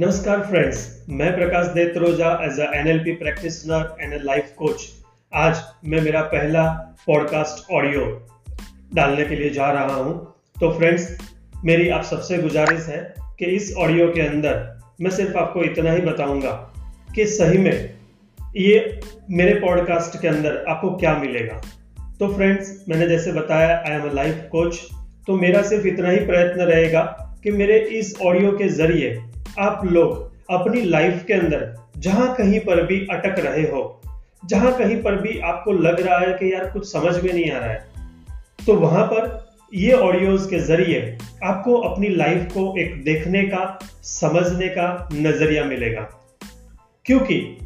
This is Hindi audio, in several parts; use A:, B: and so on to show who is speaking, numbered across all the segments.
A: नमस्कार फ्रेंड्स मैं Prakash Detroja as a NLP practitioner and a life coach आज मैं मेरा पहला पॉडकास्ट ऑडियो डालने के लिए जा रहा हूँ। तो फ्रेंड्स मेरी आप सबसे गुजारिश है कि इस ऑडियो के अंदर मैं सिर्फ़ आपको इतना ही बताऊँगा कि सही में ये मेरे पॉडकास्ट के अंदर आपको क्या मिलेगा। तो फ्रेंड्स मैंने जैसे बताया I am a life coach तो मेरा सिर्फ़ इतना ही प्रयत्न रहेगा कि मेरे इस ऑडियो के ज़रिए आप लोग अपनी लाइफ के अंदर जहाँ कहीं पर भी अटक रहे हो, जहाँ कहीं पर भी आपको लग रहा है कि यार कुछ समझ में नहीं आ रहा है तो वहाँ पर ये ऑडियोज के ज़रिए आपको अपनी लाइफ को एक देखने का, समझने का नज़रिया मिलेगा। क्योंकि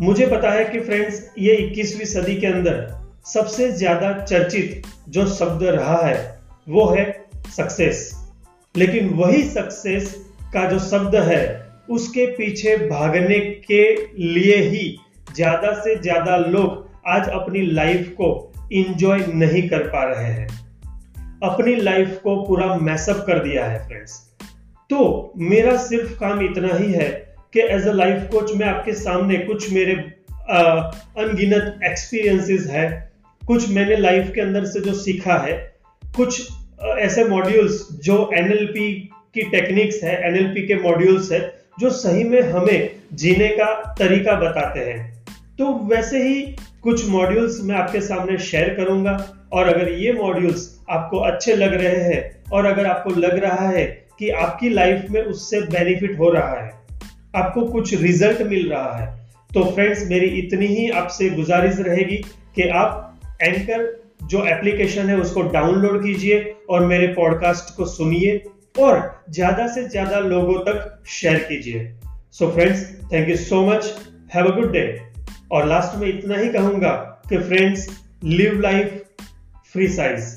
A: मुझे पता है कि फ्रेंड्स ये 21वीं सदी के अंदर सबसे ज़्यादा चर्चित जो शब्द रहा है, वो है सक्सेस लेकिन वही सक्सेस का जो शब्द है, उसके पीछे भागने के लिए ही ज़्यादा से ज़्यादा लोग आज अपनी लाइफ को इंजॉय नहीं कर पा रहे हैं। अपनी लाइफ को पूरा मैसअप कर दिया है फ्रेंड्स तो मेरा सिर्फ़ काम इतना ही है कि एज अ लाइफ कोच मैं आपके सामने कुछ मेरे अनगिनत एक्सपीरियंसेस है, कुछ मैंने लाइफ के अंदर से जो सीखा है, कुछ ऐसे मॉड्यूल्स जो एनएलपी की टेक्निक्स है एनएलपी के मॉड्यूल्स है, जो सही में हमें जीने का तरीका बताते हैं। तो वैसे ही कुछ मॉड्यूल्स मैं आपके सामने शेयर करूँगा, और अगर ये मॉड्यूल्स आपको अच्छे लग रहे हैं, और अगर आपको लग रहा है कि आपकी लाइफ में उससे बेनिफिट हो रहा है, आपको कुछ रिज़ल्ट मिल रहा है तो फ्रेंड्स मेरी इतनी ही आपसे गुजारिश रहेगी कि आप एंकर जो एप्लीकेशन है उसको डाउनलोड कीजिए, और मेरे पॉडकास्ट को सुनिए। और ज़्यादा से ज़्यादा लोगों तक शेयर कीजिए। So friends thank you so much have a good day और लास्ट में इतना ही कहूँगा कि friends live life free size